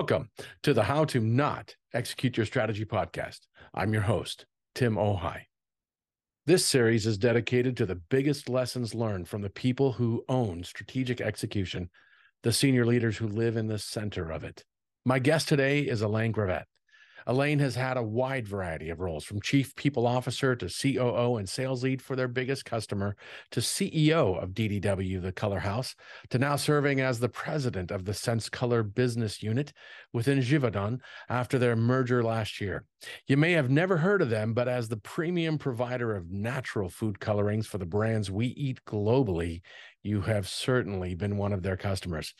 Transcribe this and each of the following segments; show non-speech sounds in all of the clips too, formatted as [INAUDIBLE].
Welcome to the How to Not Execute Your Strategy podcast. I'm your host, Tim Ohai. This series is dedicated to the biggest lessons learned from the people who own strategic execution, the senior leaders who live in the center of it. My guest today is Elaine Gravatte. Elaine has had a wide variety of roles from chief people officer to COO and sales lead for their biggest customer to CEO of DDW, the Color House, to now serving as the president of the Sense Color business unit within Givaudan after their merger last year. You may have never heard of them, but as the premium provider of natural food colorings for the brands we eat globally, you have certainly been one of their customers.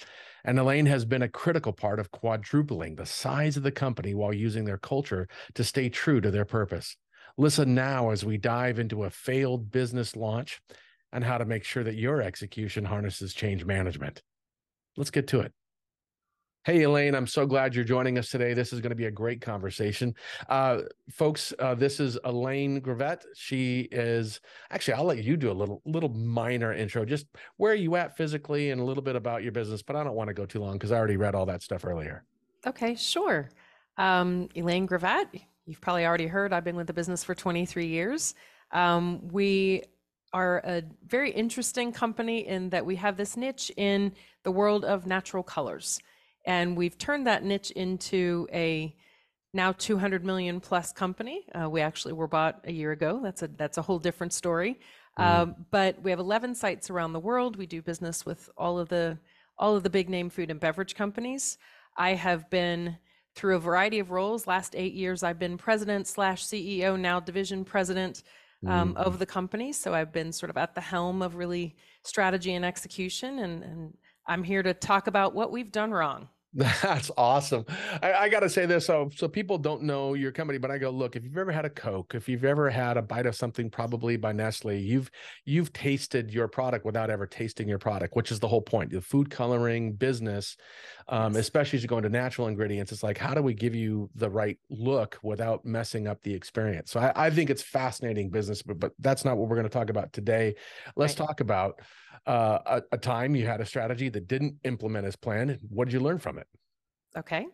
And Elaine has been a critical part of quadrupling the size of the company while using their culture to stay true to their purpose. Listen now as we dive into a failed business launch and how to make sure that your execution harnesses change management. Let's get to it. Hey, Elaine, I'm so glad you're joining us today. This is going to be a great conversation. Uh, folks, uh, this is Elaine Gravatte. She is actually, I'll let you do a little, little minor intro, just where are you at physically and a little bit about your business, but I don't want to go too long because I already read all that stuff earlier. Okay, sure. Um, Elaine Gravatte, you've probably already heard, I've been with the business for 23 years. Um, we are a very interesting company in that we have this niche in the world of natural colors. And we've turned that niche into a now 200 million plus company. Uh, we actually were bought a year ago. That's a that's a whole different story. Mm. Um, but we have 11 sites around the world. We do business with all of the all of the big name food and beverage companies. I have been through a variety of roles. Last eight years, I've been president slash CEO, now division president um, mm. of the company. So I've been sort of at the helm of really strategy and execution, and, and I'm here to talk about what we've done wrong. [LAUGHS] That's awesome. I, I got to say this so so people don't know your company, but I go look. If you've ever had a Coke, if you've ever had a bite of something, probably by Nestle, you've you've tasted your product without ever tasting your product, which is the whole point. The food coloring business, um, especially as you go into natural ingredients, it's like how do we give you the right look without messing up the experience? So I, I think it's fascinating business, but but that's not what we're going to talk about today. Let's right. talk about uh, a, a time you had a strategy that didn't implement as planned. What did you learn from it? Okay.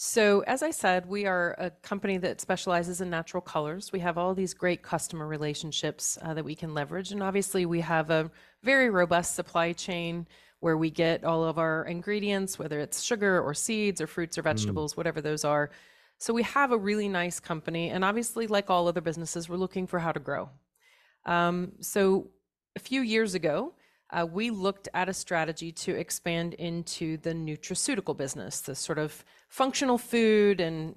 So, as I said, we are a company that specializes in natural colors. We have all these great customer relationships uh, that we can leverage. And obviously, we have a very robust supply chain where we get all of our ingredients, whether it's sugar or seeds or fruits or mm. vegetables, mm. whatever those are. So, we have a really nice company. And obviously, like all other businesses, we're looking for how to grow. Um, so, a few years ago, uh, we looked at a strategy to expand into the nutraceutical business, the sort of functional food and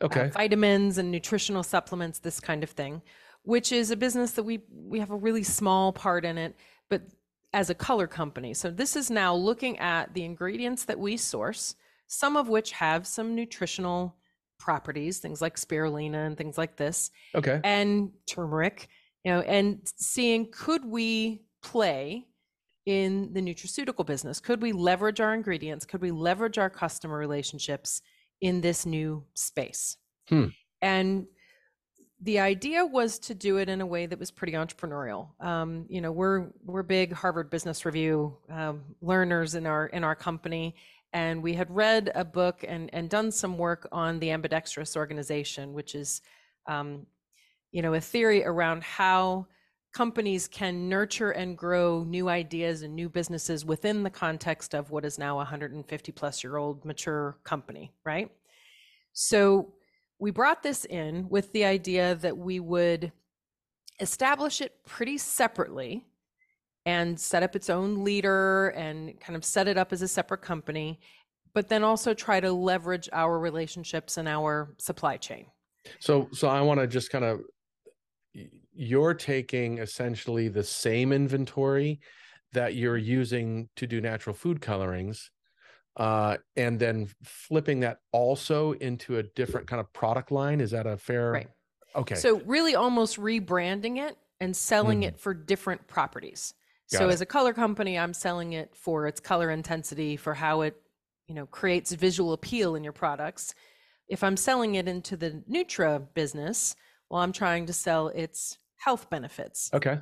uh, okay. uh, vitamins and nutritional supplements, this kind of thing, which is a business that we we have a really small part in it, but as a color company. So this is now looking at the ingredients that we source, some of which have some nutritional properties, things like spirulina and things like this. Okay. And turmeric, you know, and seeing could we play in the nutraceutical business? Could we leverage our ingredients? Could we leverage our customer relationships in this new space? Hmm. And the idea was to do it in a way that was pretty entrepreneurial. Um, you know, we're we're big Harvard Business Review um, learners in our in our company, and we had read a book and and done some work on the ambidextrous organization, which is, um, you know, a theory around how companies can nurture and grow new ideas and new businesses within the context of what is now a 150 plus year old mature company, right? So we brought this in with the idea that we would establish it pretty separately and set up its own leader and kind of set it up as a separate company, but then also try to leverage our relationships and our supply chain. So, so I want to just kind of you're taking essentially the same inventory that you're using to do natural food colorings uh, and then flipping that also into a different kind of product line. Is that a fair right. Okay. So really almost rebranding it and selling mm. it for different properties. Got so it. as a color company i'm selling it for its color intensity for how it you know creates visual appeal in your products. If i'm selling it into the nutra business well i'm trying to sell its health benefits. Okay.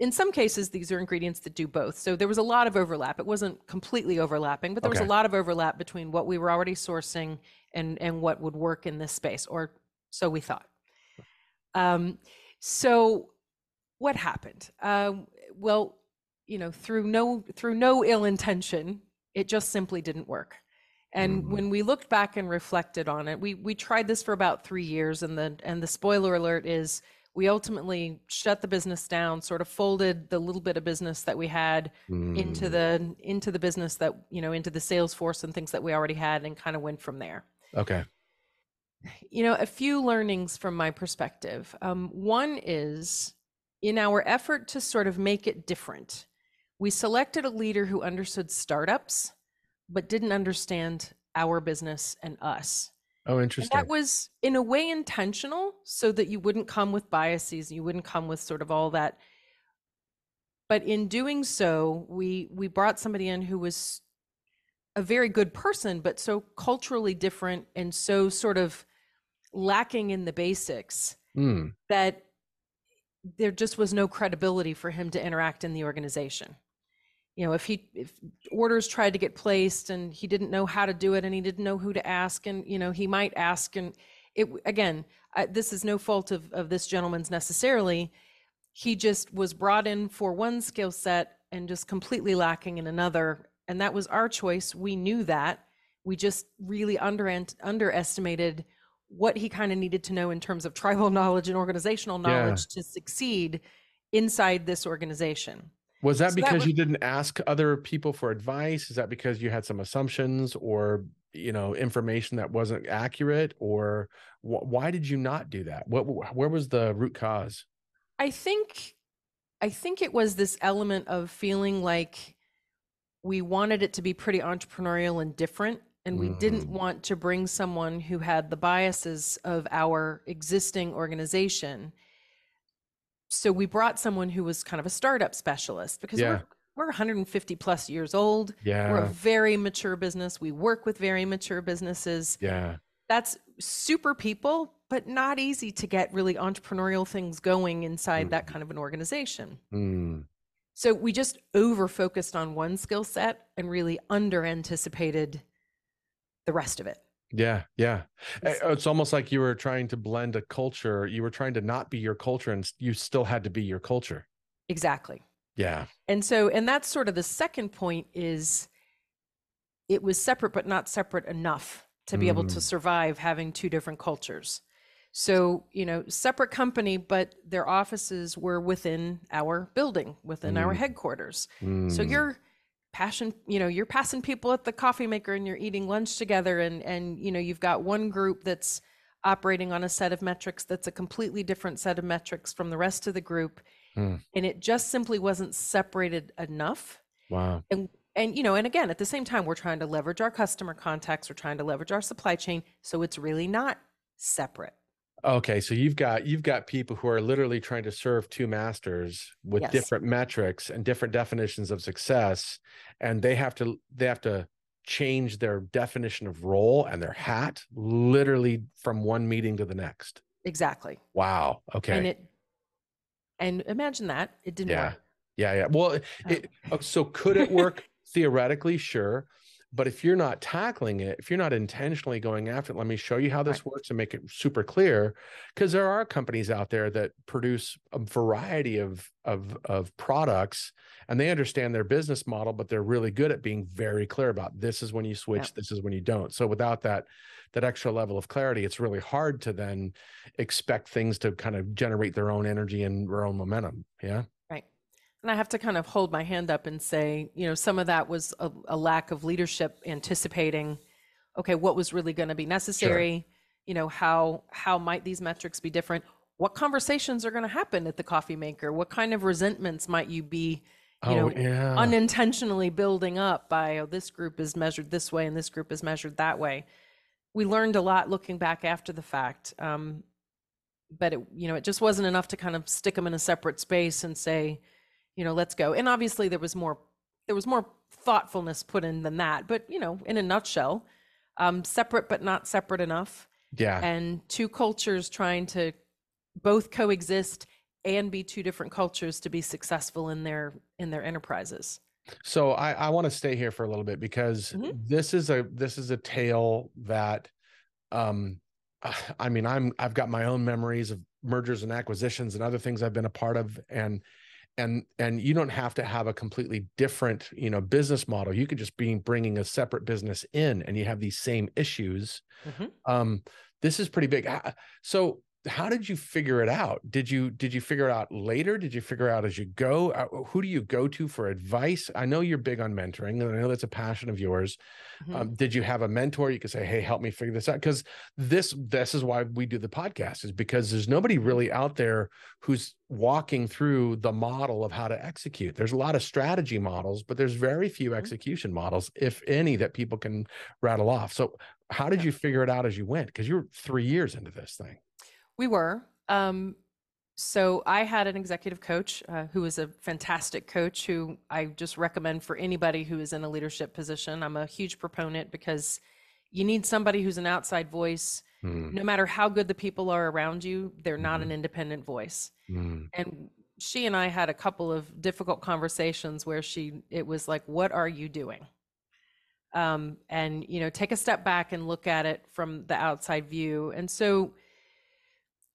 in some cases, these are ingredients that do both. So there was a lot of overlap. It wasn't completely overlapping, but there Okay. was a lot of overlap between what we were already sourcing and and what would work in this space, or so we thought. Um, so what happened? Um, well, you know, through no through no ill intention, it just simply didn't work. And Mhm. when we looked back and reflected on it, we we tried this for about three years, and the and the spoiler alert is we ultimately shut the business down, sort of folded the little bit of business that we had into Mm. the into the business that you know into the sales force and things that we already had, and kind of went from there Okay. you know, a few learnings from my perspective. Um, one is in our effort to sort of make it different, we selected a leader who understood startups, but didn't understand our business and us. Oh, And interesting. that was in a way intentional so that you wouldn't come with biases, you wouldn't come with sort of all that. But in doing so, we we brought somebody in who was a very good person, but so culturally different and so sort of lacking in the basics Mm. that there just was no credibility for him to interact in the organization. You know, if he if orders tried to get placed and he didn't know how to do it and he didn't know who to ask and you know he might ask and it again I, this is no fault of of this gentleman's necessarily. He just was brought in for one skill set and just completely lacking in another and that was our choice. We knew that. We just really under underestimated what he kind of needed to know in terms of tribal [LAUGHS] knowledge and organizational Yeah. knowledge to succeed inside this organization. Was that So that because was- you didn't ask other people for advice? Is that because you had some assumptions or you know information that wasn't accurate, or wh- why did you not do that? What where was the root cause? I think I think it was this element of feeling like we wanted it to be pretty entrepreneurial and different and we didn't Mm. want to bring someone who had the biases of our existing organization. So we brought someone who was kind of a startup specialist because Yeah. we're we're 150 plus years old. Yeah. We're a very mature business. We work with very mature businesses. yeah, That's super people, but not easy to get really entrepreneurial things going inside that kind of an organization. Mm. So we just over focused on one skill set and really under anticipated the rest of it. Yeah, yeah. It's- Uh, It's almost like you were trying to blend a culture. You were trying to not be your culture, and you still had to be your culture. Exactly. Yeah, And so, and that's sort of the second point is it was separate, but not separate enough to be able to Mm. survive having two different cultures. So, you know, separate company, but their offices were within our building, within our Mm. headquarters. So Mm. you're passion, you know, you're passing people at the coffee maker and you're eating lunch together and and you know, you've got one group that's operating on a set of metrics that's a completely different set of metrics from the rest of the group. Hmm. And it just simply wasn't separated enough wow. and and you know and again at the same time we're trying to leverage our customer contacts we're trying to leverage our supply chain so it's really not separate Okay, so you've got you've got people who are literally trying to serve two masters with Yes. different metrics and different definitions of success, and they have to they have to change their definition of role and their hat literally from one meeting to the next. exactly Wow. Okay. and it and imagine that it didn't Yeah. work yeah, yeah. Well, it, Oh. it, uh, so could it work [LAUGHS] theoretically? Sure. But if you're not tackling it, if you're not intentionally going after it, let me show you how this works and make it super clear. Because there are companies out there that produce a variety of of of products and they understand their business model, but they're really good at being very clear about this is when you switch, this is when you don't. So without that that extra level of clarity, it's really hard to then expect things to kind of generate their own energy and their own momentum. Yeah. And i have to kind of hold my hand up and say you know some of that was a, a lack of leadership anticipating okay what was really going to be necessary? You know how how might these metrics be different? What conversations are going to happen at the coffee maker? What kind of resentments might you be you oh, know yeah. unintentionally building up by oh this group is measured this way and this group is measured that way? We learned a lot looking back after the fact um, but it you know it just wasn't enough to kind of stick them in a separate space and say you know let's go and obviously there was more there was more thoughtfulness put in than that but you know in a nutshell um, separate but not separate enough yeah. and two cultures trying to both coexist and be two different cultures to be successful in their in their enterprises. So I, I want to stay here for a little bit because Mhm. this is a this is a tale that um [SIGHS] I mean I'm I've got my own memories of mergers and acquisitions and other things I've been a part of and and and you don't have to have a completely different you know business model. You could just be bringing a separate business in and you have these same issues. Mhm. um this is pretty big. So how did you figure it out? Did you did you figure it out later? Did you figure out as you go? Uh, who do you go to for advice? I know you're big on mentoring and i know that's a passion of yours. Mhm. um, did you have a mentor? You could say hey help me figure this out. Because this this is why we do the podcast is because there's nobody really out there who's walking through the model of how to execute. There's a lot of strategy models but there's very few Mhm. execution models if any that people can rattle off. So how did Yeah. you figure it out as you went? Because you're three years into this thing We were. Um, so I had an executive coach uh, who was a fantastic coach who I just recommend for anybody who is in a leadership position. I'm a huge proponent because you need somebody who's an outside voice. Hmm, No matter how good the people are around you, they're not Mhm. an independent voice. hmm, And she and I had a couple of difficult conversations where she it was like, "What are you doing?" Um, and you know, take a step back and look at it from the outside view. And so,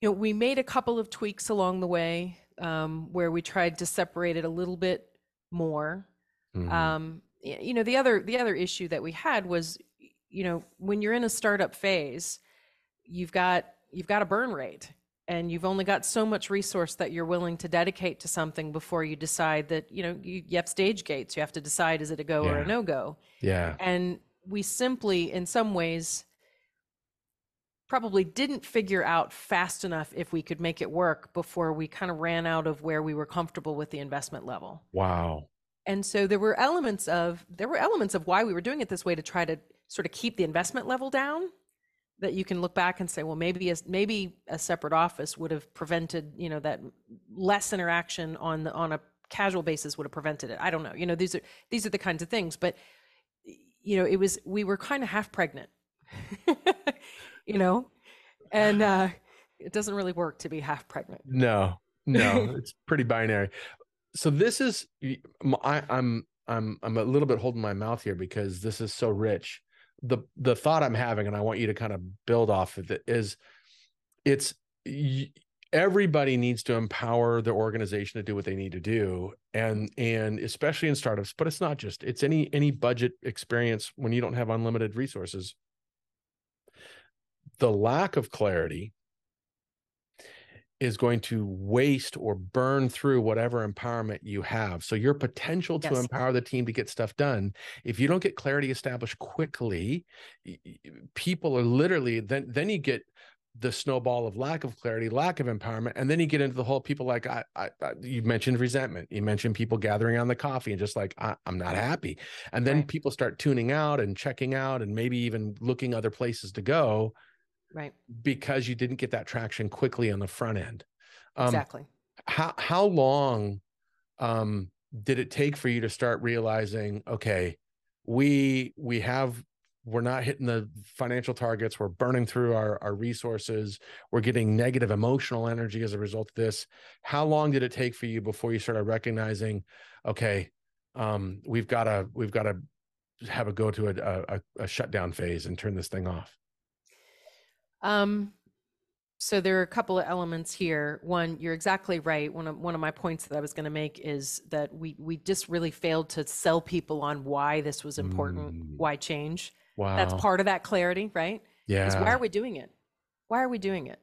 you know, we made a couple of tweaks along the way um, where we tried to separate it a little bit more. hmm. Um, you know, the other the other issue that we had was, you know, when you're in a startup phase, you've got you've got a burn rate and you've only got so much resource that you're willing to dedicate to something before you decide that you know you, you have stage gates you have to decide is it a go or a no go yeah and we simply in some ways probably didn't figure out fast enough if we could make it work before we kind of ran out of where we were comfortable with the investment level. Wow. And so there were elements of there were elements of why we were doing it this way to try to sort of keep the investment level down that you can look back and say well maybe as maybe a separate office would have prevented you know that less interaction on the on a casual basis would have prevented it. I don't know. You know these are these are the kinds of things but you know it was we were kind of half pregnant [LAUGHS] you know and uh it doesn't really work to be half pregnant No, no, it's pretty binary. So this is I'm, I'm I'm a little bit holding my mouth here because this is so rich. The the thought I'm having, and I want you to kind of build off of it, is it's everybody needs to empower their organization to do what they need to do, and and especially in startups, but it's not just it's any any budget experience when you don't have unlimited resources. The lack of clarity is going to waste or burn through whatever empowerment you have. So your potential to Yes. empower the team to get stuff done, if you don't get clarity established quickly, people are literally then then you get the snowball of lack of clarity, lack of empowerment, and then you get into the whole people like I, I, I you mentioned resentment, you mentioned people gathering on the coffee and just like I, I'm not happy, and then Right. people start tuning out and checking out and maybe even looking other places to go right because you didn't get that traction quickly on the front end. Um, exactly How how long um, did it take for you to start realizing, okay, we we have we're not hitting the financial targets, we're burning through our our resources, we're getting negative emotional energy as a result of this. How long did it take for you before you started recognizing, okay, um, we've got to we've got to have a go to a, a a shutdown phase and turn this thing off. Um, so there are a couple of elements here. One, you're exactly right. One of one of my points that I was going to make is that we we just really failed to sell people on why this was important, Mm. why change. Wow, That's part of that clarity, right? Yeah. Is why are we doing it? Why are we doing it?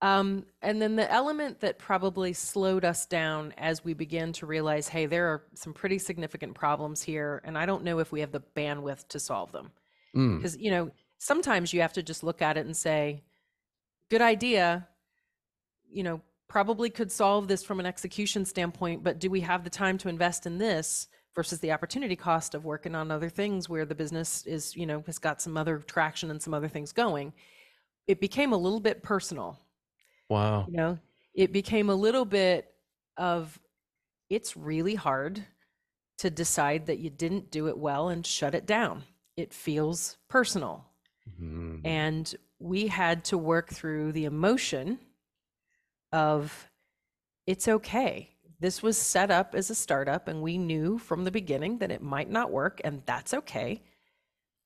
Um, and then the element that probably slowed us down as we began to realize, hey, there are some pretty significant problems here, and I don't know if we have the bandwidth to solve them Mm, because you know sometimes you have to just look at it and say good idea. You know probably could solve this from an execution standpoint but do we have the time to invest in this versus the opportunity cost of working on other things where the business is you know has got some other traction and some other things going? It became a little bit personal. Wow. you know it became a little bit of it's really hard to decide that you didn't do it well and shut it down. It feels personal Mm, and we had to work through the emotion of it's okay. This was set up as a startup, and we knew from the beginning that it might not work, and that's okay.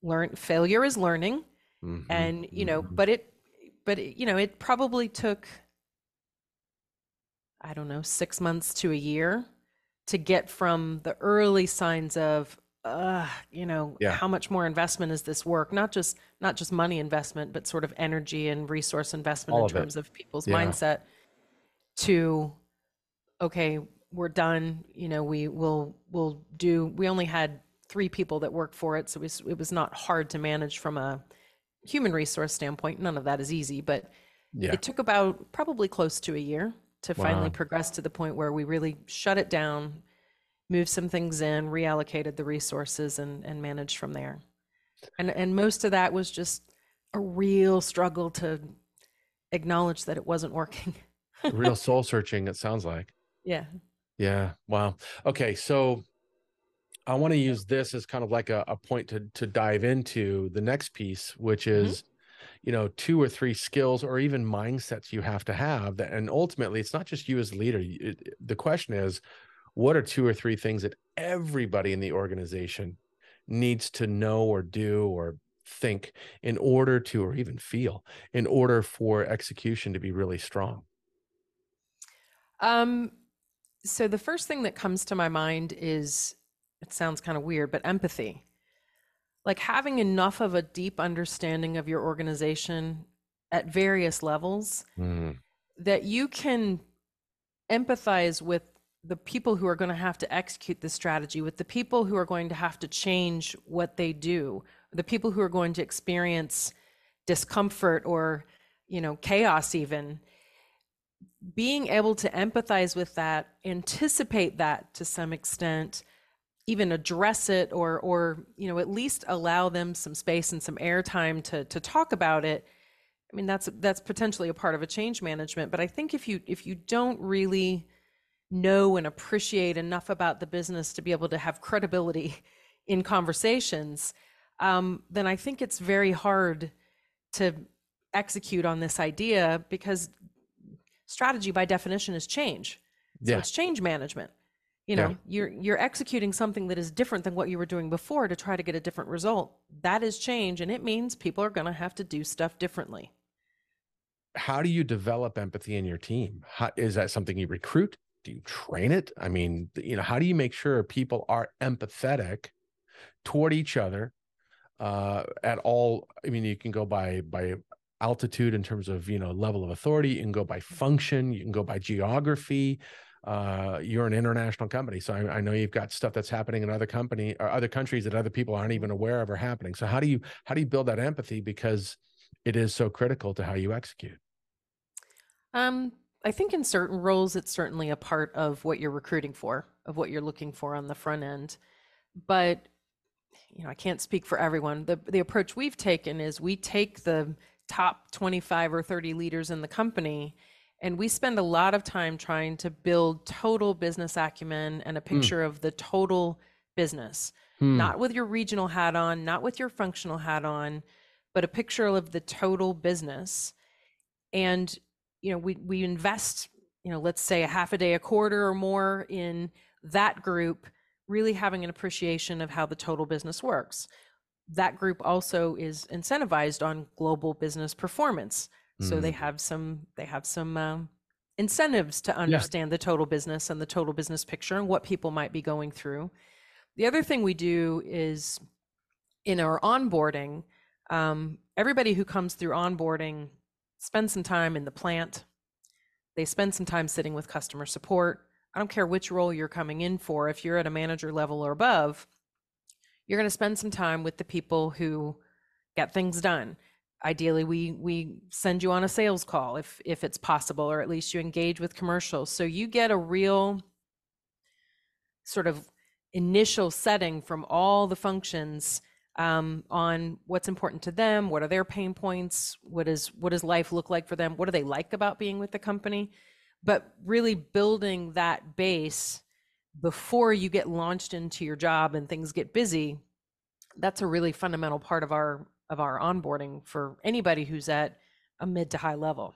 Learn failure is learning, mm-hmm. and you know, mm-hmm. but it, but it, you know, it probably took, I don't know, six months to a year to get from the early signs of uh, you know, yeah. how much more investment is this work? Not just not just money investment, but sort of energy and resource investment All in of terms it. of people's yeah. mindset. To okay, we're done. You know, we will will do. We only had three people that worked for it, so it was, it was not hard to manage from a human resource standpoint. None of that is easy, but yeah. it took about probably close to a year to wow. finally progress to the point where we really shut it down, moved some things in, reallocated the resources, and and managed from there. And and most of that was just a real struggle to acknowledge that it wasn't working. [LAUGHS] real soul searching. It sounds like. Yeah. Yeah. Wow. Okay. So I want to use this as kind of like a, a point to to dive into the next piece, which mm-hmm. is, mm-hmm. you know, two or three skills or even mindsets you have to have. That, and ultimately, it's not just you as a leader. It, the question is, what are two or three things that everybody in the organization needs to know or do or think in order to or even feel in order for execution to be really strong um so the first thing that comes to my mind is it sounds kind of weird but empathy like having enough of a deep understanding of your organization at various levels mm. that you can empathize with the people who are going to have to execute this strategy, with the people who are going to have to change what they do, the people who are going to experience discomfort or, you know, chaos even. Being able to empathize with that, anticipate that to some extent, even address it or or you know at least allow them some space and some airtime to to talk about it i mean that's that's potentially a part of a change management but i think if you if you don't really know and appreciate enough about the business to be able to have credibility [LAUGHS] in conversations, um, then I think it's very hard to execute on this idea because strategy by definition is change. So yeah. it's change management. You know, yeah. you're you're executing something that is different than what you were doing before to try to get a different result. That is change and it means people are going to have to do stuff differently. How do you develop empathy in your team? How, is that something you recruit? Do you train it? I mean, you know, how do you make sure people are empathetic toward each other uh, at all? I mean, you can go by by altitude in terms of you know level of authority. You can go by function. You can go by geography. Uh, you're an international company, so I, I, know you've got stuff that's happening in other company or other countries that other people aren't even aware of are happening. So how do you how do you build that empathy because it is so critical to how you execute? Um, I think in certain roles, it's certainly a part of what you're recruiting for, of what you're looking for on the front end. But you know, I can't speak for everyone. The the approach we've taken is we take the top 25 or 30 leaders in the company and we spend a lot of time trying to build total business acumen and a hmm. picture mm. of the total business. Mm. Not with your regional hat on, not with your functional hat on, but a picture of the total business. And you know we we invest you know let's say a half a day a quarter or more in that group really having an appreciation of how the total business works that group also is incentivized on global business performance mm. so they mm. have some they have some um, incentives to understand yeah. the total business and the total business picture and what people might be going through the other thing we do is in our onboarding um, everybody who comes through onboarding spend some time in the plant. They spend some time sitting with customer support. I don't care which role you're coming in for. If you're at a manager level or above, you're going to spend some time with the people who get things done. Ideally, we we send you on a sales call if if it's possible, or at least you engage with commercials. So you get a real sort of initial setting from all the functions um, on what's important to them, what are their pain points, what is what does life look like for them, what do they like about being with the company, but really building that base before you get launched into your job and things get busy. That's a really fundamental part of our of our onboarding for anybody who's at a mid to high level.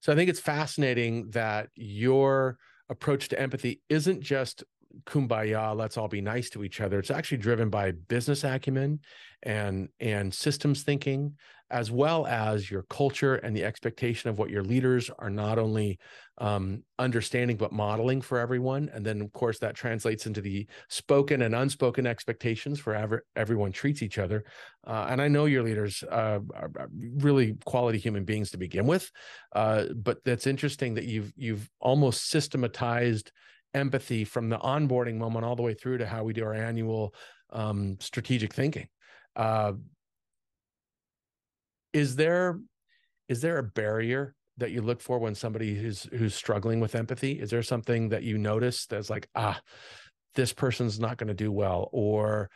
So I think it's fascinating that your approach to empathy isn't just kumbaya let's all be nice to each other. It's actually driven by business acumen and and systems thinking as well as your culture and the expectation of what your leaders are not only um, understanding but modeling for everyone. And then of course that translates into the spoken and unspoken expectations for ever, everyone treats each other. Uh, and i know your leaders uh, are really quality human beings to begin with. Uh, but that's interesting that you've you've almost systematized empathy from the onboarding moment all the way through to how we do our annual um, strategic thinking. Uh, is there is there a barrier that you look for when somebody who's who's struggling with empathy? Is there something that you notice that's like ah, this person's not going to do well, or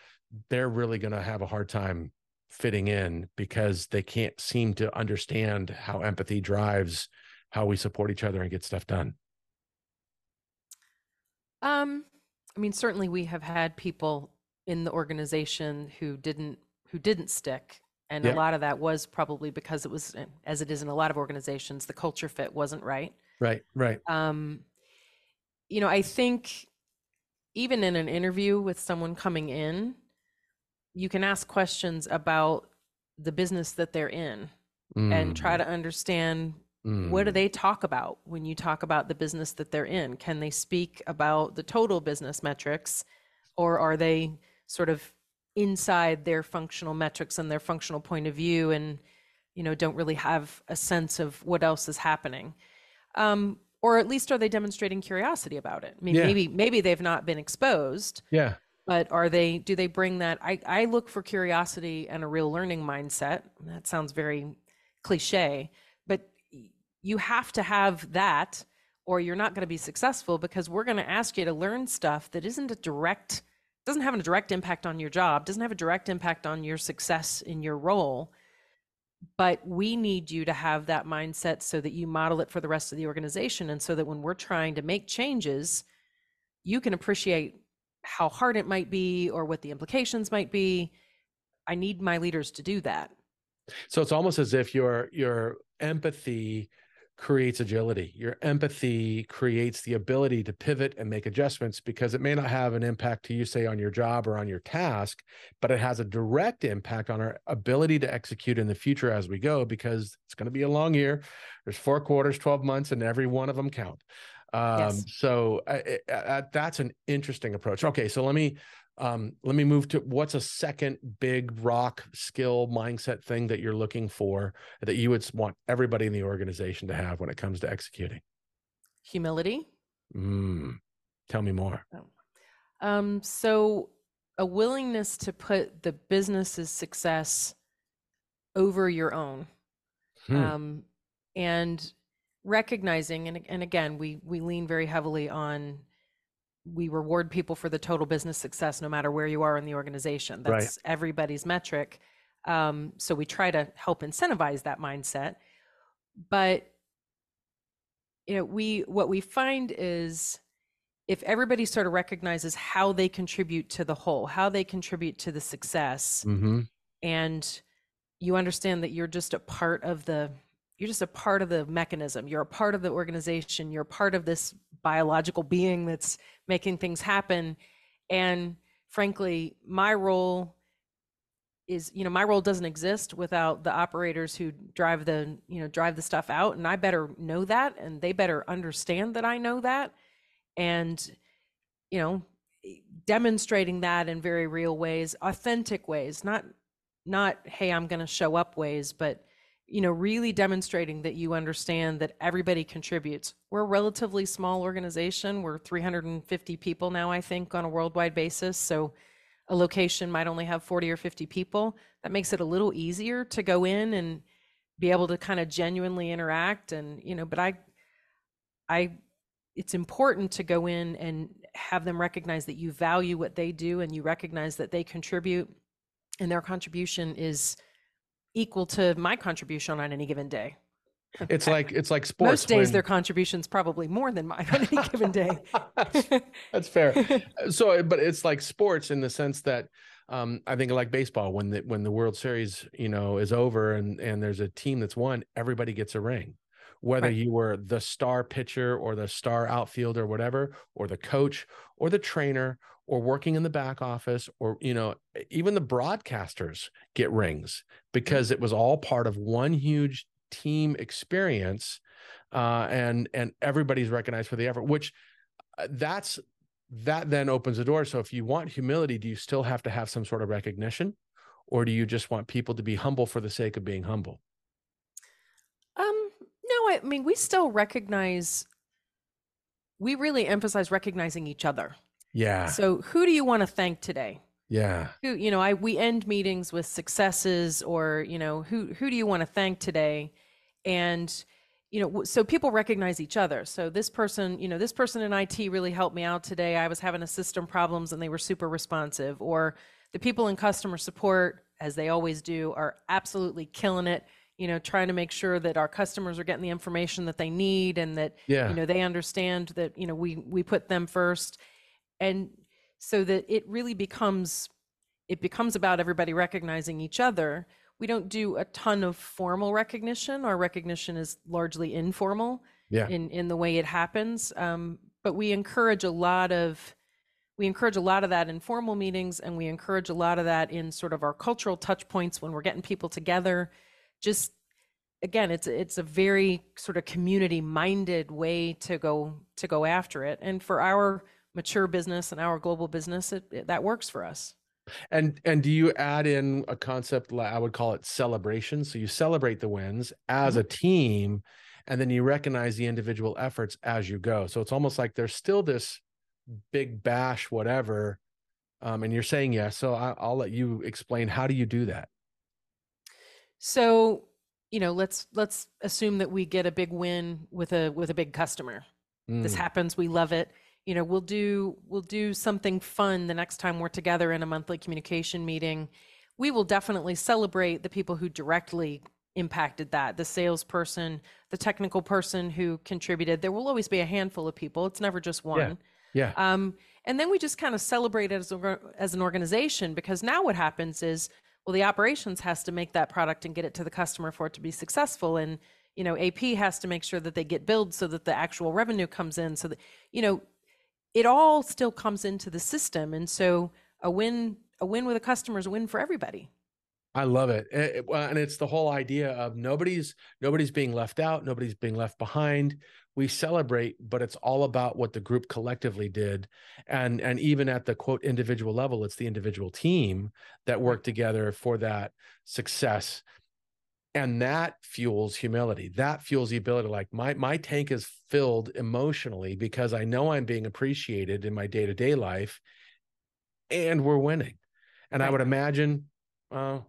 they're really going to have a hard time fitting in because they can't seem to understand how empathy drives how we support each other and get stuff done? Um, I mean, certainly we have had people in the organization who didn't who didn't stick, and Yeah. a lot of that was probably because it was, as it is in a lot of organizations, the culture fit wasn't right. Right, right. Um, you know, I think even in an interview with someone coming in, you can ask questions about the business that they're in and try to understand what do Mm. they talk about when you talk about the business that they're in? Can they speak about the total business metrics or are they sort of inside their functional metrics and their functional point of view and you know don't really have a sense of what else is happening? Um, or at least are they demonstrating curiosity about it? I mean, Yeah. maybe maybe they've not been exposed, Yeah. but are they do they bring that I, I look for curiosity and a real learning mindset that sounds very cliche you have to have that or you're not going to be successful because we're going to ask you to learn stuff that isn't a direct doesn't have a direct impact on your job doesn't have a direct impact on your success in your role but we need you to have that mindset so that you model it for the rest of the organization and so that when we're trying to make changes you can appreciate how hard it might be or what the implications might be. I need my leaders to do that. So it's almost as if your your empathy creates agility. Your empathy creates the ability to pivot and make adjustments because it may not have an impact to you, say, on your job or on your task, but it has a direct impact on our ability to execute in the future as we go because it's going to be a long year. There's four quarters, 12 months, and every one of them count. Um, Yes. So uh, uh, uh, that's an interesting approach. Okay, so let me um, let me move to what's a second big rock skill mindset thing that you're looking for that you would want everybody in the organization to have when it comes to executing. Humility. Mm, tell me more. Um, so, a willingness to put the business's success over your own. Hmm. Um, and recognizing, and, and again, we, we lean very heavily on we reward people for the total business success no matter where you are in the organization. Right. That's everybody's metric. Um, so we try to help incentivize that mindset. But you know, we what we find is if everybody sort of recognizes how they contribute to the whole, how they contribute to the success, Mhm. and you understand that you're just a part of the you're just a part of the mechanism. You're a part of the organization. You're a part of this biological being that's making things happen. And frankly my role is you know my role doesn't exist without the operators who drive the you know drive the stuff out. And i better know that and they better understand that i know that. And you know demonstrating that in very real ways authentic ways not not hey i'm going to show up ways but you know really demonstrating that you understand that everybody contributes. We're a relatively small organization. We're 350 people now i think on a worldwide basis. So a location might only have 40 or 50 people. That makes it a little easier to go in and be able to kind of genuinely interact and you know but i i it's important to go in and have them recognize that you value what they do and you recognize that they contribute and their contribution is equal to my contribution on any given day. It's like [LAUGHS] it's like sports. Most days when- their contribution's probably more than mine on any [LAUGHS] given day. [LAUGHS] That's fair. so but it's like sports in the sense that um, I think like baseball when the when the World Series you know is over and and there's a team that's won everybody gets a ring whether Right. you were the star pitcher or the star outfielder, whatever, or the coach or the trainer or working in the back office or you know even the broadcasters get rings because it was all part of one huge team experience uh, and and everybody's recognized for the effort which uh, that's that then opens the door so if you want humility do you still have to have some sort of recognition or do you just want people to be humble for the sake of being humble Um, no, I mean we still recognize. We really emphasize recognizing each other. Yeah So, who do you want to thank today? yeah Who, you know, I we end meetings with successes, or you know, who who do you want to thank today? And you know, so people recognize each other. So this person, you know, this person in IT really helped me out today. I was having a system problems, and they were super responsive. Or the people in customer support, as they always do, are absolutely killing it. You know, trying to make sure that our customers are getting the information that they need, and that yeah you know they understand that you know we we put them first and so that it really becomes it becomes about everybody recognizing each other. We don't do a ton of formal recognition. Our recognition is largely informal yeah. in in the way it happens. Um, but we encourage a lot of we encourage a lot of that in formal meetings and we encourage a lot of that in sort of our cultural touch points when we're getting people together. Just again it's it's a very sort of community minded way to go to go after it. And for our mature business and our global business it, it- that works for us And and do you add in a concept like I would call it celebration? So you celebrate the wins as a team, and then you recognize the individual efforts as you go. So it's almost like there's still this big bash, whatever. Um, and you're saying yes. So I, I'll let you explain how do you do that? so you know let's let's assume that we get a big win with a with a big customer this Mm, happens we love it you know we'll do we'll do something fun the next time we're together in a monthly communication meeting we will definitely celebrate the people who directly impacted that the salesperson the technical person who contributed there will always be a handful of people it's never just one yeah. um, and then we just kind of celebrate it as, a, as an organization because now what happens is, well, the operations has to make that product and get it to the customer for it to be successful. And, you know, AP has to make sure that they get billed so that the actual revenue comes in. So that, you know, it all still comes into the system. And so a win, a win with a customer is a win for everybody. I love it. Eh, eh, And it's the whole idea of nobody's nobody's being left out, nobody's being left behind. We celebrate, but it's all about what the group collectively did. And and even at the quote individual level, it's the individual team that worked together for that success. And that fuels humility. That fuels the ability like my my tank is filled emotionally because I know I'm being appreciated in my day-to-day life and we're winning. And I would imagine uh,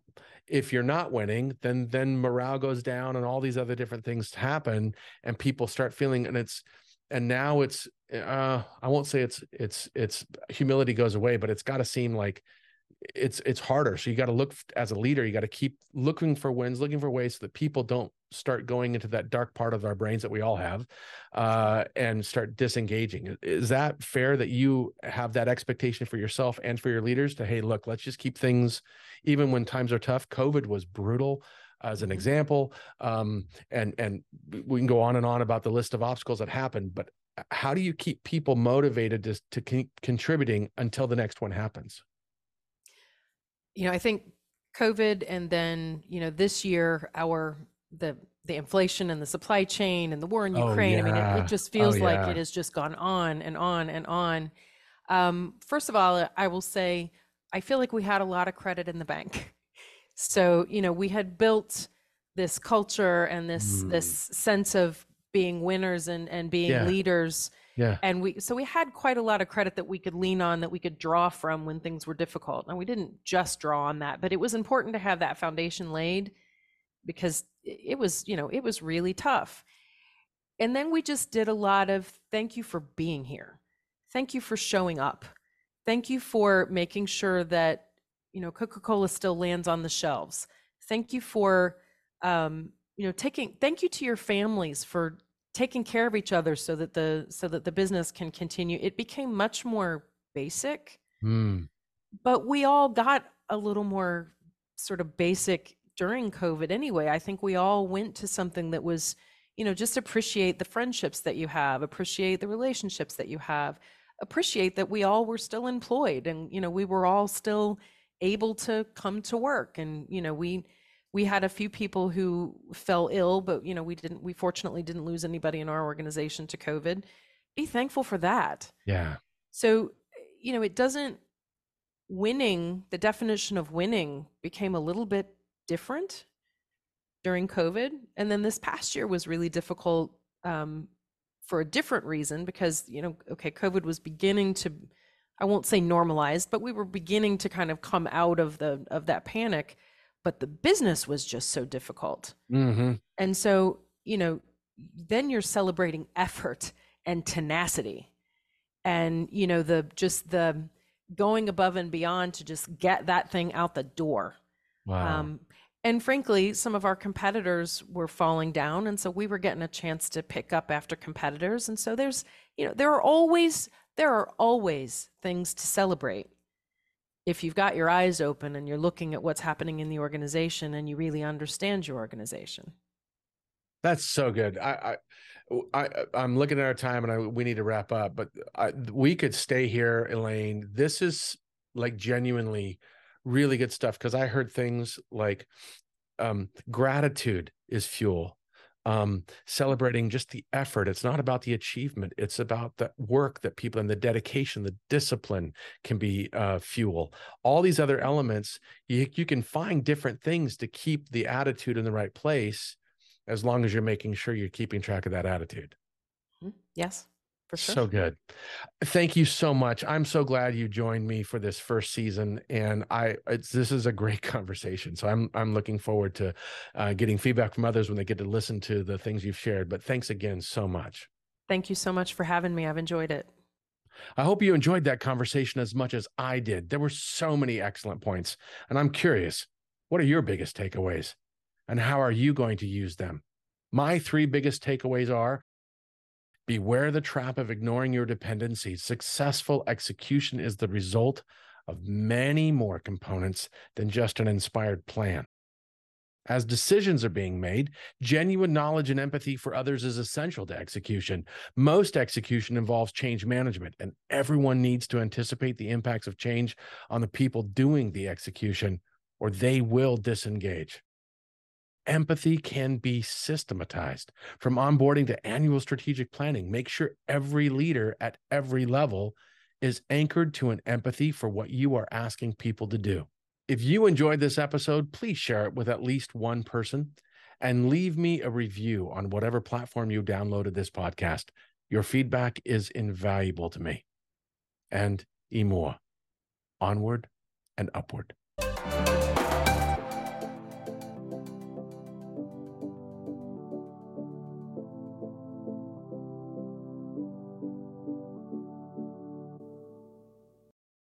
if you're not winning, then then morale goes down and all these other different things happen, and people start feeling and it's and now it's uh, I won't say it's it's it's humility goes away, but it's got to seem like it's it's harder. So you got to look as a leader, you got to keep looking for wins, looking for ways so that people don't start going into that dark part of our brains that we all have, uh, and start disengaging. Is that fair that you have that expectation for yourself and for your leaders to hey, look, let's just keep things, even when times are tough. COVID was brutal. As an Mhm. example, um, and and we can go on and on about the list of obstacles that happened, but uh, how do you keep people motivated to to keep contributing until the next one happens? You know, I think COVID and then, you know, this year, our, the, the inflation and the supply chain and the war in Oh, Ukraine. I mean, it, it just Oh, feels like it has just gone on and on and on. Um, first of all, I will say, I feel like we had a lot of credit in the bank. [LAUGHS] So, you know, we had built this culture and this, this sense of being winners and, and being Yeah. leaders. Yeah. and we so we had quite a lot of credit that we could lean on that we could draw from when things were difficult. And we didn't just draw on that but it was important to have that foundation laid because it was you know it was really tough. And then we just did a lot of thank you for being here. Thank you for showing up. Thank you for making sure that you know coca-cola still lands on the shelves. Thank you for um, you know taking thank you to your families for taking care of each other so that the so that the business can continue it became much more basic Mm. but we all got a little more sort of basic during covid anyway i think we all went to something that was you know, just appreciate the friendships that you have, appreciate the relationships that you have, appreciate that we all were still employed and, you know, we were all still able to come to work. And, you know, we, we had a few people who fell ill, but, you know, we didn't, we fortunately didn't lose anybody in our organization to COVID. Be thankful for that. Yeah. So, you know, it doesn't, winning, the definition of winning became a little bit different during COVID. And then this past year was really difficult um, for a different reason because, you know, okay, COVID was beginning to, I won't say normalized, but we were beginning to kind of come out of the of that panic. But the business was just so difficult. Mm-hmm. And so, you know, then you're celebrating effort and tenacity. And, you know, the just the going above and beyond to just get that thing out the door. Wow. Um, and frankly, some of our competitors were falling down. And so we were getting a chance to pick up after competitors. And so there's, you know, there are always, there are always things to celebrate. If you've got your eyes open and you're looking at what's happening in the organization and you really understand your organization. That's so good. I, I, I am looking at our time and I, we need to wrap up, but I, we could stay here, Elaine. This is like genuinely really good stuff because I heard things like um, gratitude is fuel. Um, celebrating just the effort. It's not about the achievement. It's about the work that people and the dedication, the discipline can be uh, fuel. All these other elements, you, you can find different things to keep the attitude in the right place as long as you're making sure you're keeping track of that attitude. Mm-hmm. Yes. Sure. So good. Thank you so much. I'm so glad you joined me for this first season, and I this is a great [LAUGHS] conversation. So I'm I'm looking forward to uh, getting feedback from others when they get to listen to the things you've shared. But thanks again so much. Thank you so much for having me. I've enjoyed it. I hope you enjoyed that conversation as much as I did. There were so many excellent points, and I'm curious, what are your biggest takeaways, and how are you going to use them? My three biggest takeaways are Beware the trap of ignoring your dependencies. Successful execution is the result of many more components than just an inspired plan. As decisions are being made, genuine knowledge and empathy for others is essential to execution. Most execution involves change management, and everyone needs to anticipate the impacts of change on the people doing the execution, or they will disengage empathy can be systematized from onboarding to annual strategic planning. Make sure every leader at every level is anchored to an empathy for what you are asking people to do. If you enjoyed this episode, please share it with at least one person and leave me a review on whatever platform you downloaded this podcast. Your feedback is invaluable to me. And Emor, onward and upward.